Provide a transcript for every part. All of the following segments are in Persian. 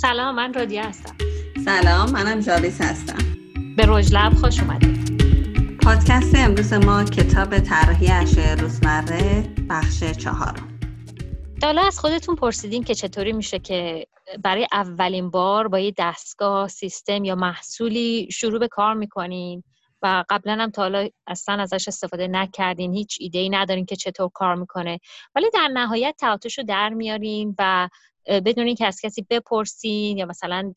سلام من رادیه هستم. سلام منم جاویس هستم. به رژ لب خوش اومدید. پادکست امروز ما کتاب طراحی اشیاء روزمره بخش چهارم. حالا از خودتون پرسیدین که چطوری میشه که برای اولین بار با یه دستگاه سیستم یا محصولی شروع به کار می‌کنین و قبلا هم تا حالا اصلا ازش استفاده نکردین هیچ ایده ای ندارین که چطور کار می‌کنه. ولی در نهایت تعاطش رو در میارین و بدون که از کسی بپرسین یا مثلا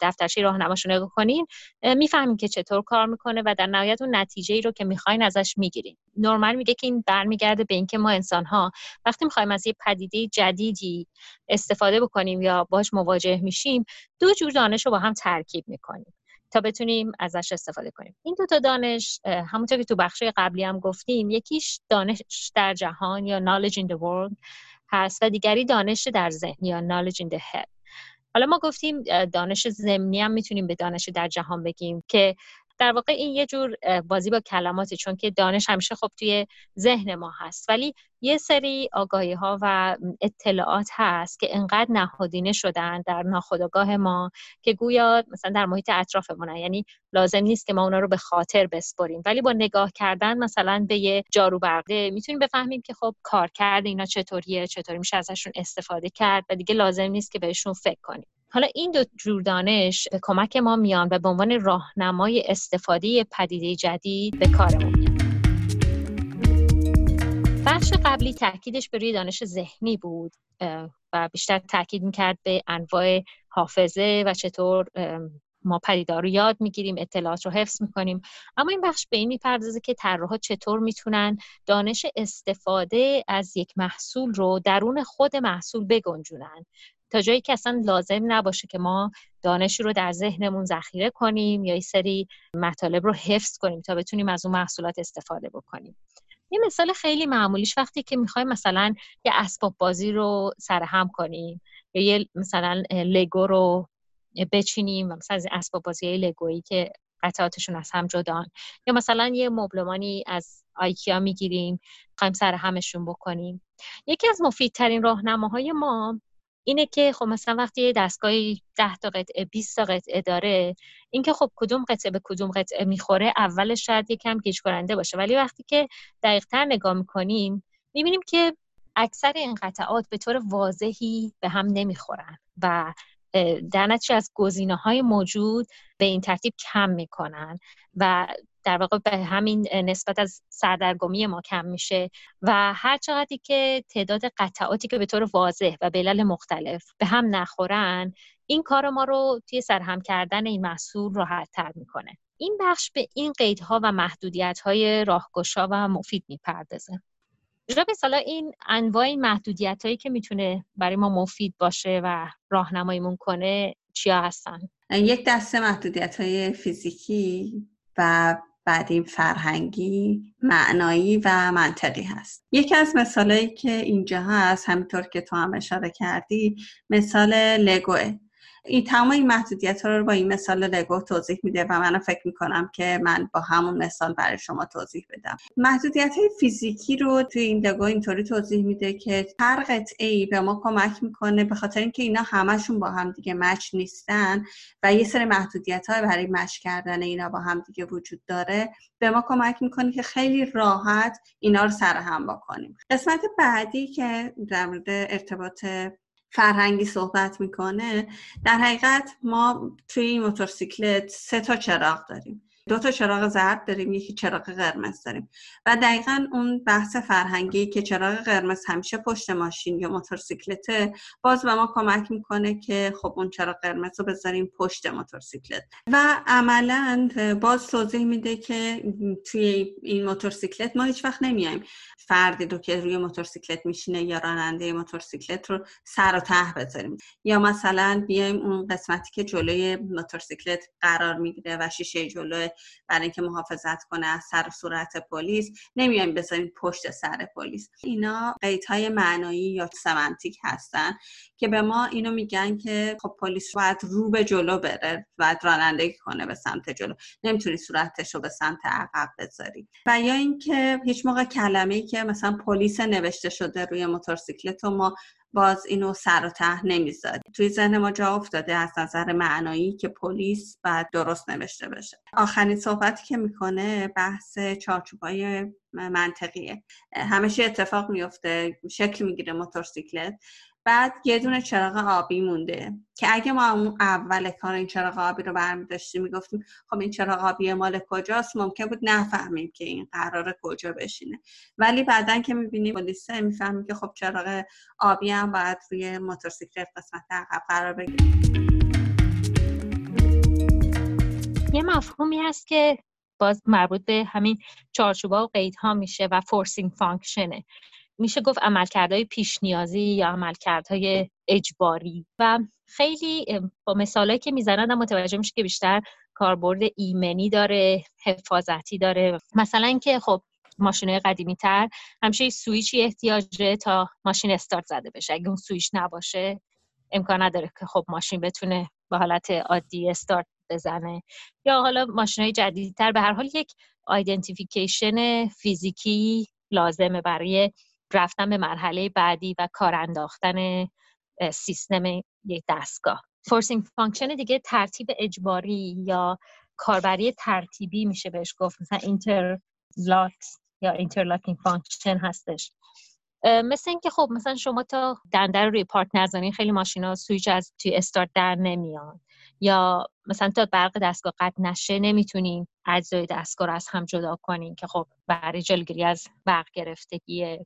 دفترچه راهنماشو نگاه کنین می‌فهمین که چطور کار می‌کنه و در نهایت اون نتیجه ای رو که می‌خواین ازش می‌گیرین. نرمال میگه که این برمیگرده به اینکه ما انسان ها وقتی می‌خوایم از یه پدیده جدیدی استفاده بکنیم یا باش مواجه میشیم دو جور دانش رو با هم ترکیب می‌کنیم تا بتونیم ازش استفاده کنیم. این دو تا دانش همونطور که تو بخش قبلی هم گفتیم یکیش دانش در جهان یا knowledge in the world. هست و دیگری دانش در ذهن یا knowledge in the head. حالا ما گفتیم دانش زمینی هم می‌تونیم به دانش در جهان بگیم که در واقع این یه جور بازی با کلماتی چون که دانش همیشه خب توی ذهن ما هست. ولی یه سری آگاهی ها و اطلاعات هست که انقدر نهادینه شدن در ناخودآگاه ما که گویا مثلا در محیط اطرافمون یعنی لازم نیست که ما اونا رو به خاطر بسپریم. ولی با نگاه کردن مثلا به یه جارو برقه می‌تونیم بفهمیم که خب کار کرده اینا چطوریه چطوری میشه ازشون استفاده کرد و دیگه لازم نیست که بهشون فکر کنیم. حالا این دو جور دانش به کمک ما میان و به عنوان راهنمای استفاده پدیده جدید به کارمون میان. بخش قبلی تاکیدش به روی دانش ذهنی بود و بیشتر تاکید می‌کرد به انواع حافظه و چطور ما پدیدار رو یاد می‌گیریم اطلاعات رو حفظ می‌کنیم. اما این بخش به این می‌پردازه که طراحها چطور می‌تونن دانش استفاده از یک محصول رو درون خود محصول بگنجونن. تا جایی که اصلا لازم نباشه که ما دانش رو در ذهنمون ذخیره کنیم یا این سری مطالب رو حفظ کنیم تا بتونیم از اون محصولات استفاده بکنیم. یه مثال خیلی معمولیش وقتی که می‌خوایم مثلا یه اسباب بازی رو سرهم کنیم یا یه مثلا لگو رو بچینیم و مثلا از اسباب بازی لگویی که قطعاتشون از هم جدان یا مثلا یه مبلمانی از آیکیا می‌گیریم خواهیم سر همشون بکنیم. یکی از مفیدترین راهنماهای ما اینه که خب مثلا وقتی یه دستگاهی 10 تا قطعه 20 تا قطعه داره اینکه خب کدوم قطعه به کدوم قطعه می‌خوره اولش شاید یکم گیج کننده باشه. ولی وقتی که دقیقتر نگاه می‌کنیم می‌بینیم که اکثر این قطعات به طور واضحی به هم نمی‌خورن و در از گزینه های موجود به این ترتیب کم می‌کنن و در واقع به همین نسبت از سردرگمی ما کم میشه و هر چقدری که تعداد قطعاتی که به طور واضح و به مختلف به هم نخورن این کار ما رو توی سرهم کردن این محصول راحت تر می‌کنه. این بخش به این قیدها و محدودیت های راهگشا و مفید می‌پردازه. به سالا این انواع این محدودیت هایی که می‌تونه برای ما مفید باشه و راهنماییمون کنه چیا هستن؟ یک دسته محدودیت های فیزیکی و بعدی فرهنگی معنایی و منطقی هست. یکی از مثالهایی که اینجا هست همینطور که تو هم اشاره کردی مثال لگوه. این تمام این محدودیت ها رو با این مثال لگو توضیح میده و من فکر می‌کنم که من با همون مثال برای شما توضیح بدم. محدودیت های فیزیکی رو توی این لگو اینطوری توضیح میده که هر قطعه ای به ما کمک می‌کنه به خاطر اینکه اینا همشون با هم دیگه مچ نیستن و یه سری محدودیت های برای مچ کردن اینا با هم دیگه وجود داره به ما کمک می‌کنه که خیلی راحت اینا رو سر هم بکنیم. قسمت بعدی که در مورد ارتباط فرهنگی صحبت می‌کنه در حقیقت ما توی این موتورسیکلت سه تا چراغ داریم. دو تا چراغ زرد داریم یکی چراغ قرمز داریم. و دقیقا اون بحث فرهنگی که چراغ قرمز همیشه پشت ماشین یا موتورسیکلته باز به ما کمک می‌کنه که خب اون چراغ قرمز رو بذاریم پشت موتورسیکلت. و عملا باز توضیح میده که توی این موتورسیکلت ما هیچ وقت نمیایم فردی رو که روی موتورسیکلت میشینه یا راننده موتورسیکلت رو سر و ته بذاریم. یا مثلا بیایم اون قسمتی که جلوی موتورسیکلت قرار می‌گیره و شیشه جلو برای اینکه محافظت کنه از سر و صورت پلیس نمیایم بذاریم پشت سر پلیس. اینا قیدهای معنایی یا سمنتیک هستن که به ما اینو میگن که خب پلیس باید رو به جلو بره باید رانندگی کنه به سمت جلو. نمی‌تونی صورتش رو به سمت عقب بذاری. و یا اینکه هیچ موقع کلمه ای که مثلا پلیس نوشته شده روی موتورسیکلت و ما باز اینو سر و ته نمی‌ذاری. توی ذهن ما جا افتاده از نظر معنایی که پلیس باید درست نوشته بشه. آخرین صحبتی که می‌کنه بحث چارچوبای منطقیه. همیشه اتفاق میفته شکل می‌گیره موتورسیکلت. بعد یه دونه چراغ آبی مونده. که اگه ما اون اول کار این چراغ آبی رو برمی داشتیم می‌گفتیم خب این چراغ آبی مال کجاست؟ ممکن بود نفهمیم که این قرار کجا بشینه. ولی بعدا که می‌بینیم پلیسه می‌فهمیم که خب چراغ آبی هم باید روی موتورسیکلت قسمت عقب قرار بگیره. یه مفهومی هست که باز مربوط به همین چارچوبا و قیدها میشه و forcing function ه میشه گفت عملکردهای پیش نیازی یا عملکردهای اجباری. و خیلی با مثالهایی که می‌زنن متوجه میشه که بیشتر کاربرد ایمنی داره حفاظتی داره. مثلا اینکه خب ماشین قدیمی تر همیشه سویچی احتیاجه تا ماشین استارت زده بشه. اگه اون سویچ نباشه امکان نداره که خب ماشین بتونه به حالت عادی استارت بزنه. یا حالا ماشین های جدیدتر به هر حال یک identification فیزیکی لازمه برای رفتن به مرحله بعدی و کار انداختن سیستم یک دستگاه. forcing function دیگه ترتیب اجباری یا کاربری ترتیبی میشه بهش گفت مثلا interlocks یا interlocking function هستش. مثل اینکه خب مثلا شما تا دنده رو روی پارک نزنین خیلی ماشینا سویچ از توی استارت در نمیان. یا مثلا تا برق دستگاه قطع نشه نمی‌تونین اجزای دستگاه رو از هم جدا کنین که خب برای جلوگیری از برق گرفتگی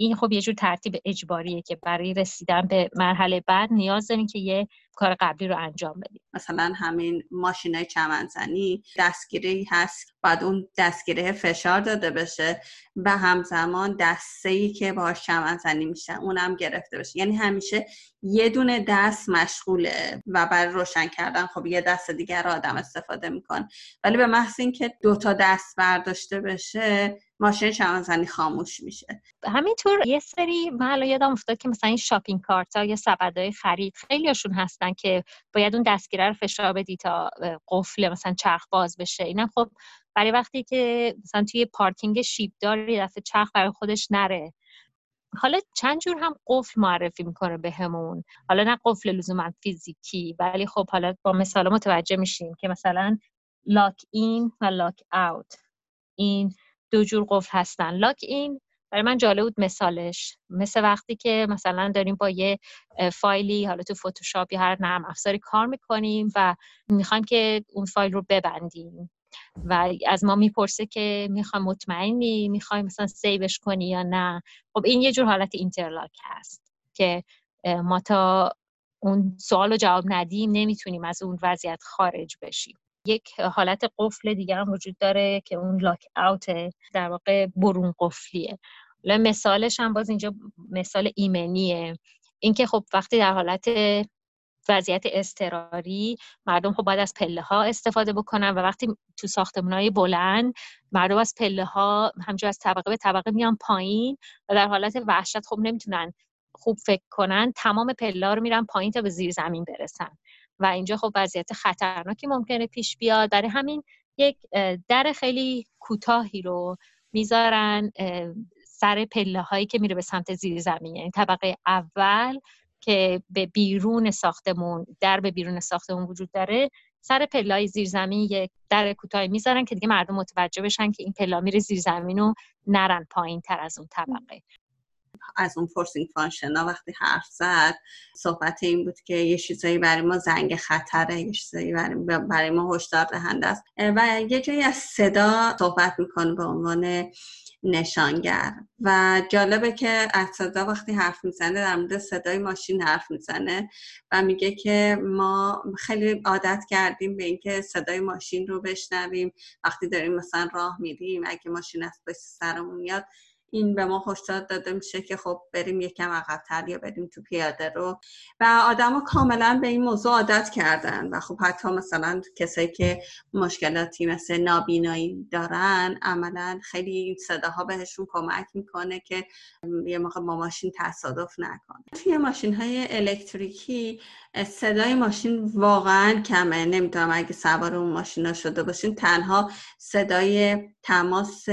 این خب یه جور ترتیب اجباریه که برای رسیدن به مرحله بعد نیاز داریم که یه کار قبلی رو انجام بدیم. مثلا همین ماشین های چمنزنی دستگیره هست. بعد اون دستگیره فشار داده بشه و همزمان دسته ای که باش چمنزنی میشه اونم گرفته بشه. یعنی همیشه یه دونه دست مشغوله و برای روشن کردن خب یه دست دیگر آدم استفاده میکن ولی به محض اینکه دو تا دست برداشته بشه ماشین شمنزنی خاموش میشه. همینطور یه سری من یادم افتاد که مثلا این شاپینگ کارت ها یا سبدهای خرید خیلیشون هستن که باید اون دستگیره رو فشار بدی تا قفل مثلا چرخ باز بشه. اینم خب برای وقتی که مثلا توی پارکینگ شیبدار یه دفعه چرخ برای خودش نره. حالا چند جور هم قفل معرفی می‌کنه بهمون. حالا نه قفل لزوما فیزیکی ولی خب حالا با مثال متوجه میشیم که مثلا لاک این و لاک اوت این دو جور قفل هستن. لاک این برای من جالب بود مثالش. مثل وقتی که مثلا داریم با یه فایلی حالا تو فتوشاپ یا هر نرم افزاری کار می‌کنیم و می‌خوایم که اون فایل رو ببندیم. و از ما می‌پرسه که می‌خوایم مطمئنی؟ می‌خوایم مثلا سیوش کنی یا نه؟ خب این یه جور حالت اینترلاک هست که ما تا اون سوال رو جواب ندیم نمی‌تونیم از اون وضعیت خارج بشیم. یک حالت قفل دیگه هم وجود داره که اون لاک اوت در واقع برون قفلیه. مثالش هم باز اینجا مثال ایمنیه. اینکه خب وقتی در حالت وضعیت اضطراری مردم خب باید از پله ها استفاده بکنن و وقتی تو ساختمون های بلند مردم از پله ها همجور از طبقه به طبقه میان پایین و در حالت وحشت خب نمی‌تونن خوب فکر کنن تمام پله ها رو میرن پایین تا به زیر زمین برسن. و اینجا خب وضعیت خطرناکی ممکنه پیش بیاد. برای همین یک در خیلی کوتاهی رو می‌ذارن سر پله هایی که میره به سمت زیر زمین. یعنی طبقه اول که به بیرون ساختمون در به بیرون ساختمون وجود داره سر پله‌های زیر زمین یک در کوتاهی می‌ذارن که دیگه مردم متوجه بشن که این پله‌ها میره زیر زمین و نرن پایین تر از اون طبقه. از اون forcing function وقتی حرف زد صحبت این بود که یه چیزایی برای ما زنگ خطره یه چیزایی برای ما هشدار دهنده است. و یه جایی از صدا صحبت می‌کنه به عنوان نشانگر. و جالبه که از صدا وقتی حرف می‌زنه در مورد صدای ماشین حرف می‌زنه و میگه که ما خیلی عادت کردیم به اینکه صدای ماشین رو بشنویم. وقتی داریم مثلا راه میریم اگه ماشین از پشت سرمون میاد این به ما هشدار داده میشه که خب بریم یکم عقبتر یا بریم تو پیاده رو. و آدما کاملا به این موضوع عادت کردن و خب حتی مثلا کسایی که مشکلاتی مثل نابینایی دارن عملا خیلی این صداها بهشون کمک می‌کنه که یه موقع با ماشین تصادف نکنه. توی ماشین های الکتریکی صدای ماشین واقعا کمه. نمی‌دونم اگه سوار اون ماشینا شده باشین تنها صدای تماس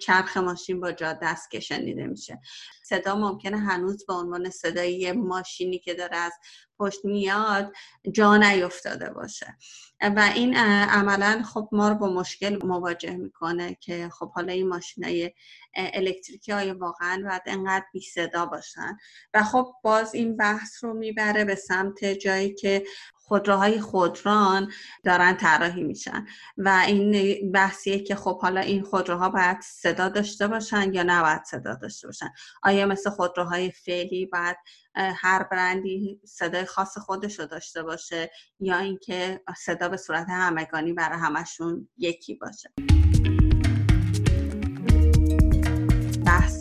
چرخ ماشین با جاده هست که میشه. صدا ممکنه هنوز به عنوان صدایی ماشینی که داره از پشت میاد جا نیفتاده باشه. و این عملا خب ما رو با مشکل مواجه می‌کنه که خب حالا این ماشین الکتریکی های واقعا باید انقدر بی صدا باشن. و خب باز این بحث رو می‌بره به سمت جایی که خودروهای خودران دارن طراحی میشن. و این بحثیه که خب حالا این خودروها باید صدا داشته باشن یا نباید صدا داشته باشن. آیا مثل خودروهای فعلی باید هر برندی صدای خاص خودش رو داشته باشه یا اینکه صدا به صورت همگانی برای همشون یکی باشه؟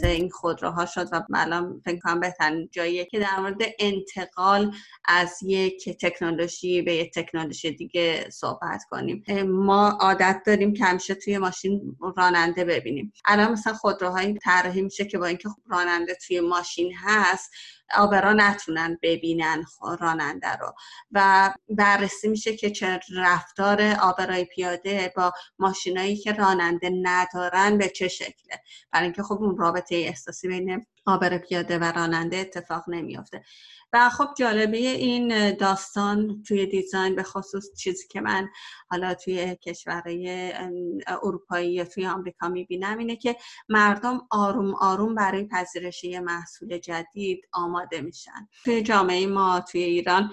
بحث این خودروها شد و الان فکر کنم بهترین جاییه که در مورد انتقال از یک تکنولوژی به یک تکنولوژی دیگه صحبت کنیم. ما عادت داریم که همیشه توی ماشین راننده ببینیم. الان مثلا خودروهایی طراحی میشه که با اینکه راننده توی ماشین هست آبرا نتونن ببینن راننده رو. و بررسی میشه که چه رفتار آبرای پیاده با ماشینایی که راننده ندارن به چه شکله. برای اینکه خب اون رابطه احساسی بین آبر پیاده و راننده اتفاق نمیافته. و خب جالبه این داستان توی دیزاین به خصوص چیزی که من حالا توی کشورهای اروپایی یا توی آمریکا می‌بینم اینه که مردم آروم آروم برای پذیرش محصول جدید آماده میشن. توی جامعه ما توی ایران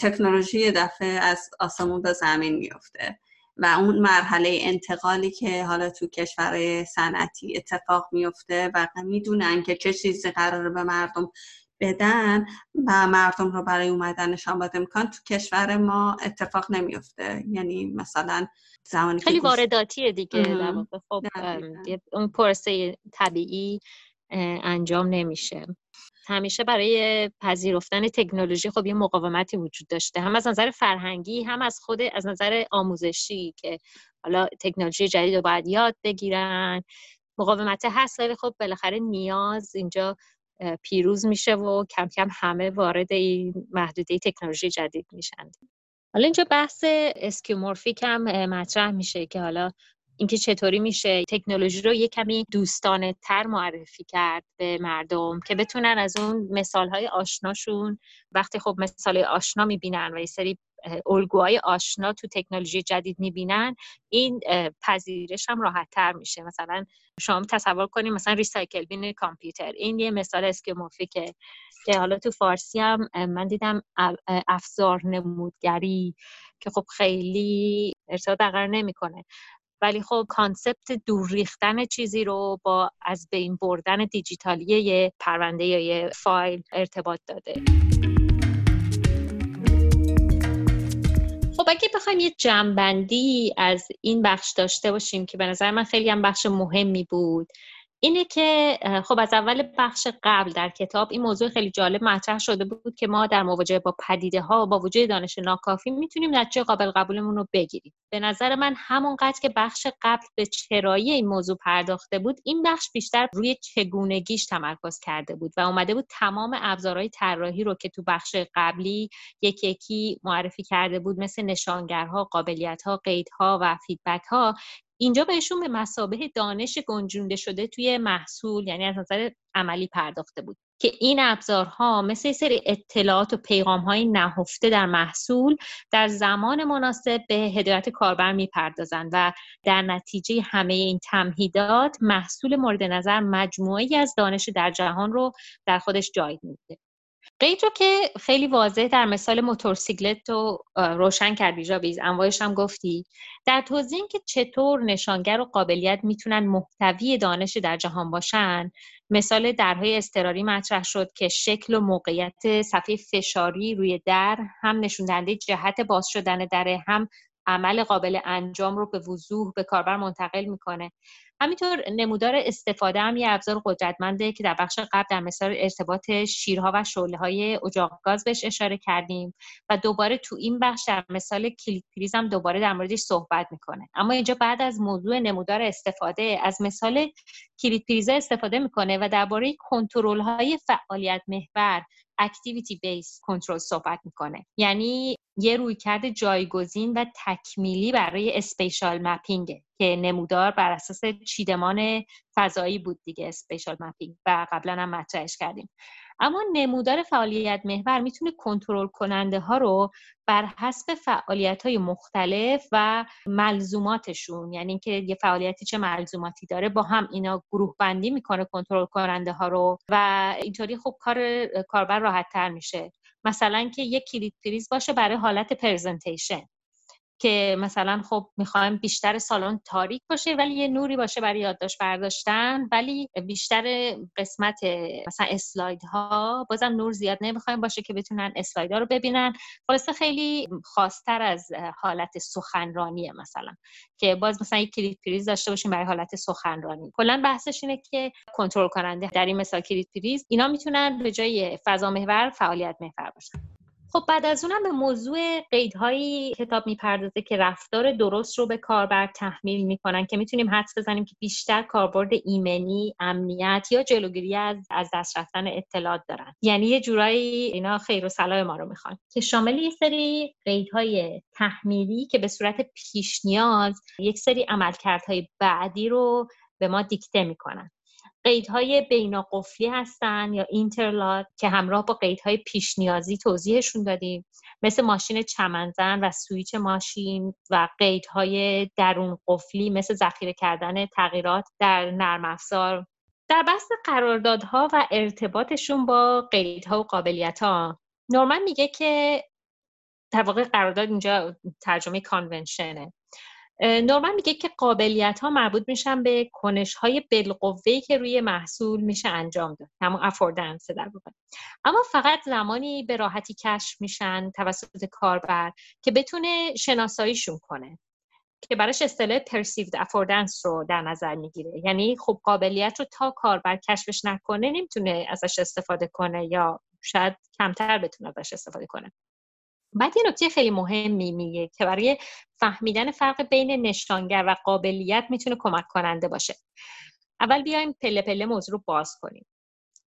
تکنولوژی دفعه از آسمون به زمین میفته و اون مرحله انتقالی که حالا تو کشورهای صنعتی اتفاق میفته و می‌دونن که چه چیزی قراره به مردم بدن و مردم رو برای اومدنش آماده میکن تو کشور ما اتفاق نمیفته یعنی مثلا زمانی خیلی وارداتیه دیگه در خب اون پرسه طبیعی انجام نمیشه. همیشه برای پذیرفتن تکنولوژی خب یه مقاومتی وجود داشته هم از نظر فرهنگی هم از خود از نظر آموزشی که حالا تکنولوژی جدید رو باید یاد بگیرن. مقاومت هست ولی خب بالاخره نیاز اینجا پیروز میشه و کم کم همه وارد این محدوده تکنولوژی جدید میشن. حالا اینجا بحث اسکیومورفیک هم مطرح میشه که حالا اینکه چطوری میشه تکنولوژی رو یه کمی دوستانه تر معرفی کرد به مردم که بتونن از اون مثال های آشناشون وقتی خب مثال آشنا می‌بینن و یه سری الگوهای آشنا تو تکنولوژی جدید می‌بینن این پذیرش هم راحت تر میشه. مثلا شما تصور کنید مثلا recycle bin کامپیوتر. این یه مثال skeuomorphic ه که حالا تو فارسی هم من دیدم ابزار نمودگری که خب خیلی ارتباط برقرار نمی‌کنه. ولی خب concept دور ریختن چیزی رو با از بین بردن دیجیتالی پرونده یا یه فایل ارتباط داده. خب اگه بخوایم یه جمعبندی از این بخش داشته باشیم که به نظر من خیلی هم بخش مهمی بود اینه که خب از اول بخش قبل در کتاب این موضوع خیلی جالب مطرح شده بود که ما در مواجهه با پدیده ها با وجود دانش ناکافی می‌تونیم نتیجه قابل قبولمون رو بگیریم. به نظر من همونقدر که بخش قبل به چرایی این موضوع پرداخته بود این بخش بیشتر روی چگونگیش تمرکز کرده بود و اومده بود تمام ابزارهای طراحی رو که تو بخش قبلی یکی یکی معرفی کرده بود مثل نشانگرها قابلیتها قیدها و فیدبک اینجا بهشون به مسابه دانش گنجونده شده توی محصول یعنی از نظر عملی پرداخته بود که این ابزارها مثل سری اطلاعات و پیغام های نهفته در محصول در زمان مناسب به هدایت کاربر می‌پردازند و در نتیجه همه این تمهیدات محصول مورد نظر مجموعی از دانش در جهان رو در خودش جای میده. قید رو که خیلی واضح در مثال موتورسیکلت رو روشن کردی جاویز انواعش هم گفتی. در توضیح که چطور نشانگر و قابلیت می‌تونن محتوی دانش در جهان باشن مثال درهای استراری مطرح شد که شکل و موقعیت صفحه فشاری روی در هم نشون دهنده جهت باز شدن دره هم عمل قابل انجام رو به وضوح به کاربر منتقل می‌کنه. همینطور نمودار استفاده هم یه ابزار قدرتمنده که در بخش قبل در مثال ارتباط شیرها و شعله های اجاق گاز بهش اشاره کردیم و دوباره تو این بخش در مثال کلید پریز هم دوباره در موردش صحبت می‌کنه. اما اینجا بعد از موضوع نمودار استفاده از مثال کلید پریزه استفاده می‌کنه و درباره کنترل های فعالیت محور activity-based control صحبت می‌کنه. یعنی یه رویکرد جایگزین و تکمیلی برای spatial mapping که نمودار بر اساس چیدمان فضایی بود دیگه اسپیشال مپینگ و قبلا هم مطرحش کردیم. اما نمودار فعالیت محور می‌تونه کنترل کننده ها رو بر حسب فعالیت های مختلف و ملزوماتشون یعنی اینکه یه فعالیتی چه ملزوماتی داره با هم اینا گروه بندی می‌کنه کنترل کننده ها رو و اینطوری خب کار کاربر راحت تر میشه. مثلا که یک کلید باشه برای حالت پرزنتیشن که مثلا خب می‌خوایم بیشتر سالن تاریک باشه ولی یه نوری باشه برای یادداشت برداشتن ولی بیشتر قسمت مثلا اسلاید ها بازم نور زیاد نمی‌خوایم باشه که بتونن اسلاید ها رو ببینن. خلاصه خیلی خاصتر از حالت سخنرانیه مثلا که باز مثلا یک کلید پریز داشته باشیم برای حالت سخنرانی. کلا بحثش اینه که کنترل کننده در این مثال کلید پریز اینا می‌تونن به جای فضا محور فعالیت محور باشن. خب بعد از اونم به موضوع قیدهایی کتاب می‌پردازه که رفتار درست رو به کاربر تحمیل می‌کنن که می‌تونیم حدس بزنیم که بیشتر کاربرد ایمنی امنیت یا جلوگیری از از دست رفتن اطلاعات دارن. یعنی یه جورایی اینا خیر و صلاح ما رو می‌خوان. که شامل یه سری قیدهای تحمیلی که به صورت پیش نیاز یک سری عملکردهای بعدی رو به ما دیکته می‌کنن. قیدهای بیناقفلی هستن یا اینترلاک که همراه با قیدهای پیش نیازی توضیحشون دادیم. مثل ماشین چمنزن و سویچ ماشین و قیدهای درون قفلی مثل ذخیره کردن تغییرات در نرم افزار. در بحث قراردادها و ارتباطشون با قیدها و قابلیت ها نورمن میگه که در واقع قرارداد اینجا ترجمه کانونشنه. نورمن میگه که قابلیت ها مربوط میشن به کنش های بالقوه که روی محصول میشه انجام داد. همون افوردنس در واقع. اما فقط زمانی به راحتی کشف میشن توسط کاربر که بتونه شناساییشون کنه که براش اصطلاح پرسیود افوردنس رو در نظر می‌گیره. یعنی خب قابلیت رو تا کاربر کشفش نکنه نمی‌تونه ازش استفاده کنه یا شاید کمتر بتونه ازش استفاده کنه. بعد یه نکته خیلی مهمی میگه که برای فهمیدن فرق بین نشانگر و قابلیت می‌تونه کمک کننده باشه. اول بیایم پله پله موضوع رو باز کنیم.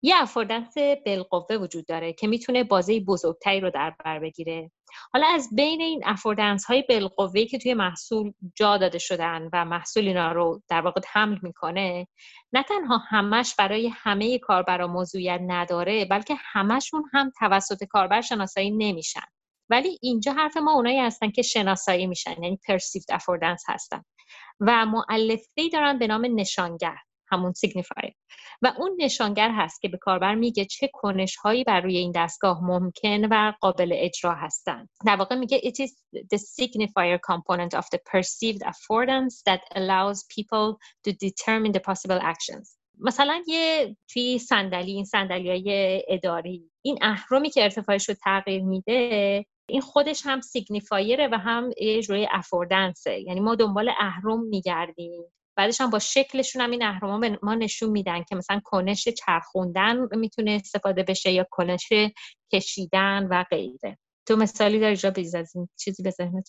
یه affordance بالقوه وجود داره که می‌تونه بازه بزرگتری رو در بر بگیره. حالا از بین این affordance های بالقوه که توی محصول جا داده شدن و محصول اینا رو در واقع حمل می‌کنه نه تنها همش برای همه کاربرا موضوعیت نداره بلکه همشون هم توسط کاربر شناسایی نمیشن. ولی اینجا حرف ما اونایی هستن که شناسایی میشن یعنی perceived affordance هستن. و مولفه دارن به نام نشانگر همون signifier و اون نشانگر هست که به کاربر میگه چه کنش هایی بر روی این دستگاه ممکن و قابل اجرا هستن. در واقع میگه it is the signifier component of the perceived affordance that allows people to determine the possible actions. مثلا یه توی صندلی این صندلی های اداری این اهرمی که ارتفاعش رو تغییر میده این خودش هم سیگنیفایره و هم روی افوردنسه. یعنی ما دنبال اهرم میگردیم. بعدش هم با شکلشون هم این اهرم ما نشون میدن که مثلا کنش چرخوندن می‌تونه استفاده بشه یا کنش کشیدن و غیره. تو مثالی داری جا از این چیزی به ذهنت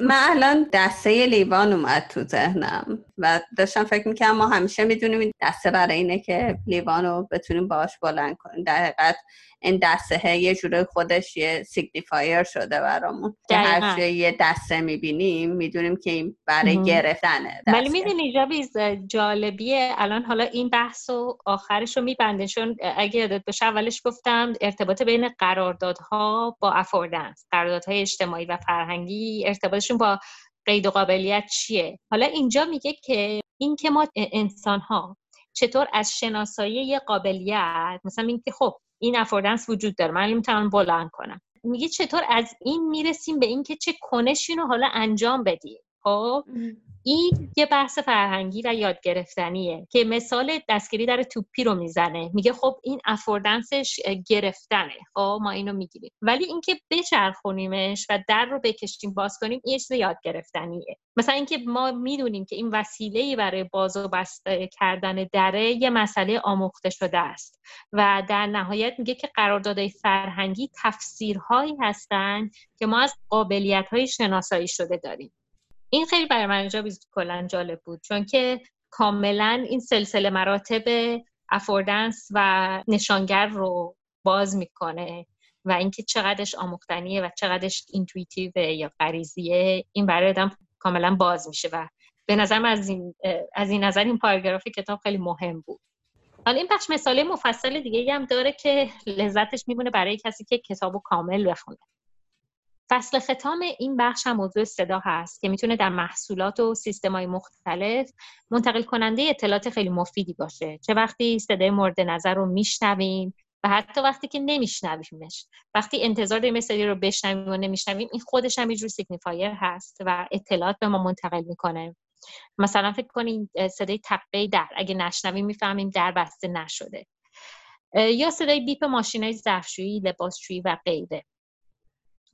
من الان دسته لیوان اومد تو ذهنم و داشتم فکر می‌کنم ما همیشه می‌دونیم این دسته برای اینه که لیوان رو بتونیم باش بلند کنیم. در حقیقت این دسته یه جوره خودش یه signifier شده برامون. که هر جا یه دسته می‌بینیم می‌دونیم که این برای گرفتنه ولی می‌دونی چه چیز جالبیه. الان حالا این بحث و آخرش رو میبنده چون اگه یادت باشه اولش گفتم ارتباط بین قراردادها با affordance قراردادهای اجتماعی و فرهنگی ارتباطشون با قید و قابلیت چیه؟ حالا اینجا میگه که این که ما انسان ها چطور از شناسایی یه قابلیت مثلا اینکه خب این افوردنس وجود داره من می‌تونم بلند کنم. میگه چطور از این می‌رسیم به اینکه چه کنشی رو حالا انجام بدیم؟ خب؟ این یه بحث فرهنگی و یاد گرفتنیه که مثال دستگیری در توپی رو می‌زنه. میگه خب این افوردنسش گرفتنه. خب ما اینو می‌گیریم. ولی اینکه بچرخونیمش و در رو بکشیم باز کنیم یه چیز یاد گرفتنیه. مثلا اینکه ما می‌دونیم که این وسیله برای باز و بسته کردن دره یه مسئله آموخته شده است و در نهایت میگه که قراردادهای فرهنگی تفسیرهایی هستند که ما از قابلیت های شناسایی شده داریم. این خیلی برای من اینجا کلا جالب بود چون که کاملا این سلسله مراتب affordance و نشانگر رو باز می‌کنه و اینکه چقدرش آموختنیه و چقدرش intuitive یا غریزیه این برای آدم کاملا باز میشه و به نظرم از این از این نظر این پاراگراف کتاب خیلی مهم بود. حالا این بخش مثالی مفصل دیگه هم داره که لذتش میمونه برای کسی که کتابو کامل بخونه. فصل ختام این بخش هم موضوع صدا هست که می‌تونه در محصولات و های مختلف منتقل کننده اطلاعات خیلی مفیدی باشه. چه وقتی صدای مورد نظر رو میشنویم و حتی وقتی که نمیشنویمش. وقتی انتظار داریم مثلی رو بشنویم و نمیشنویم این خودش هم یه signifier هست و اطلاعات به ما منتقل می‌کنه. مثلا فکر کنید صدای تقه در. اگه نشنویم می‌فهمیم در بسته نشده. یا صدای بیپ ماشین های ظرفشویی لباسشویی و غیره.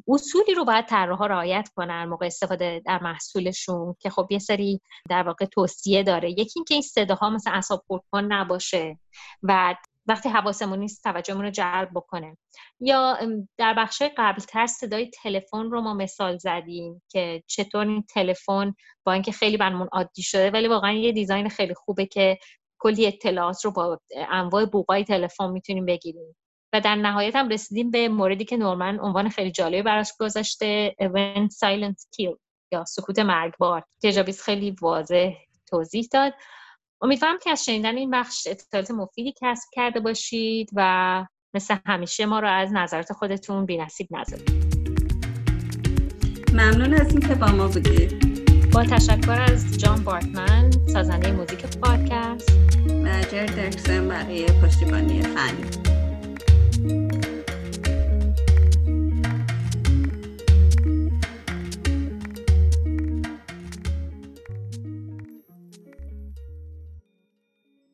اصولی رو باید طراحا رعایت کنن موقع استفاده در محصولشون که خب یه سری در واقع توصیه داره. یکی اینکه این صداها مثل اعصاب خردکن نباشه و وقتی حواسمون نیست توجهمون رو جلب بکنه. یا در بخش قبلتر صدای تلفن رو ما مثال زدیم که چطور این تلفن با اینکه خیلی برمون عادی شده ولی واقعا یه دیزاین خیلی خوبه که کلی اطلاعات رو با انواع بوقای تلفن می‌تونیم بگیریم. و در نهایت هم رسیدیم به موردی که نورمن عنوان خیلی جالبی براش گذاشته When Silent Kill یا سکوت مرگبار. که جابیز خیلی واضح توضیح داد. امیدوارم که از شنیدن این بخش اطلاعات مفیدی کسب کرده باشید و مثل همیشه ما رو از نظرات خودتون نصیب نذارید. ممنون از اینکه با ما بودید. با تشکر از جان بارتمن سازنده موزیک پادکست. و جر درکسن برای پشتیبانی فنی thank you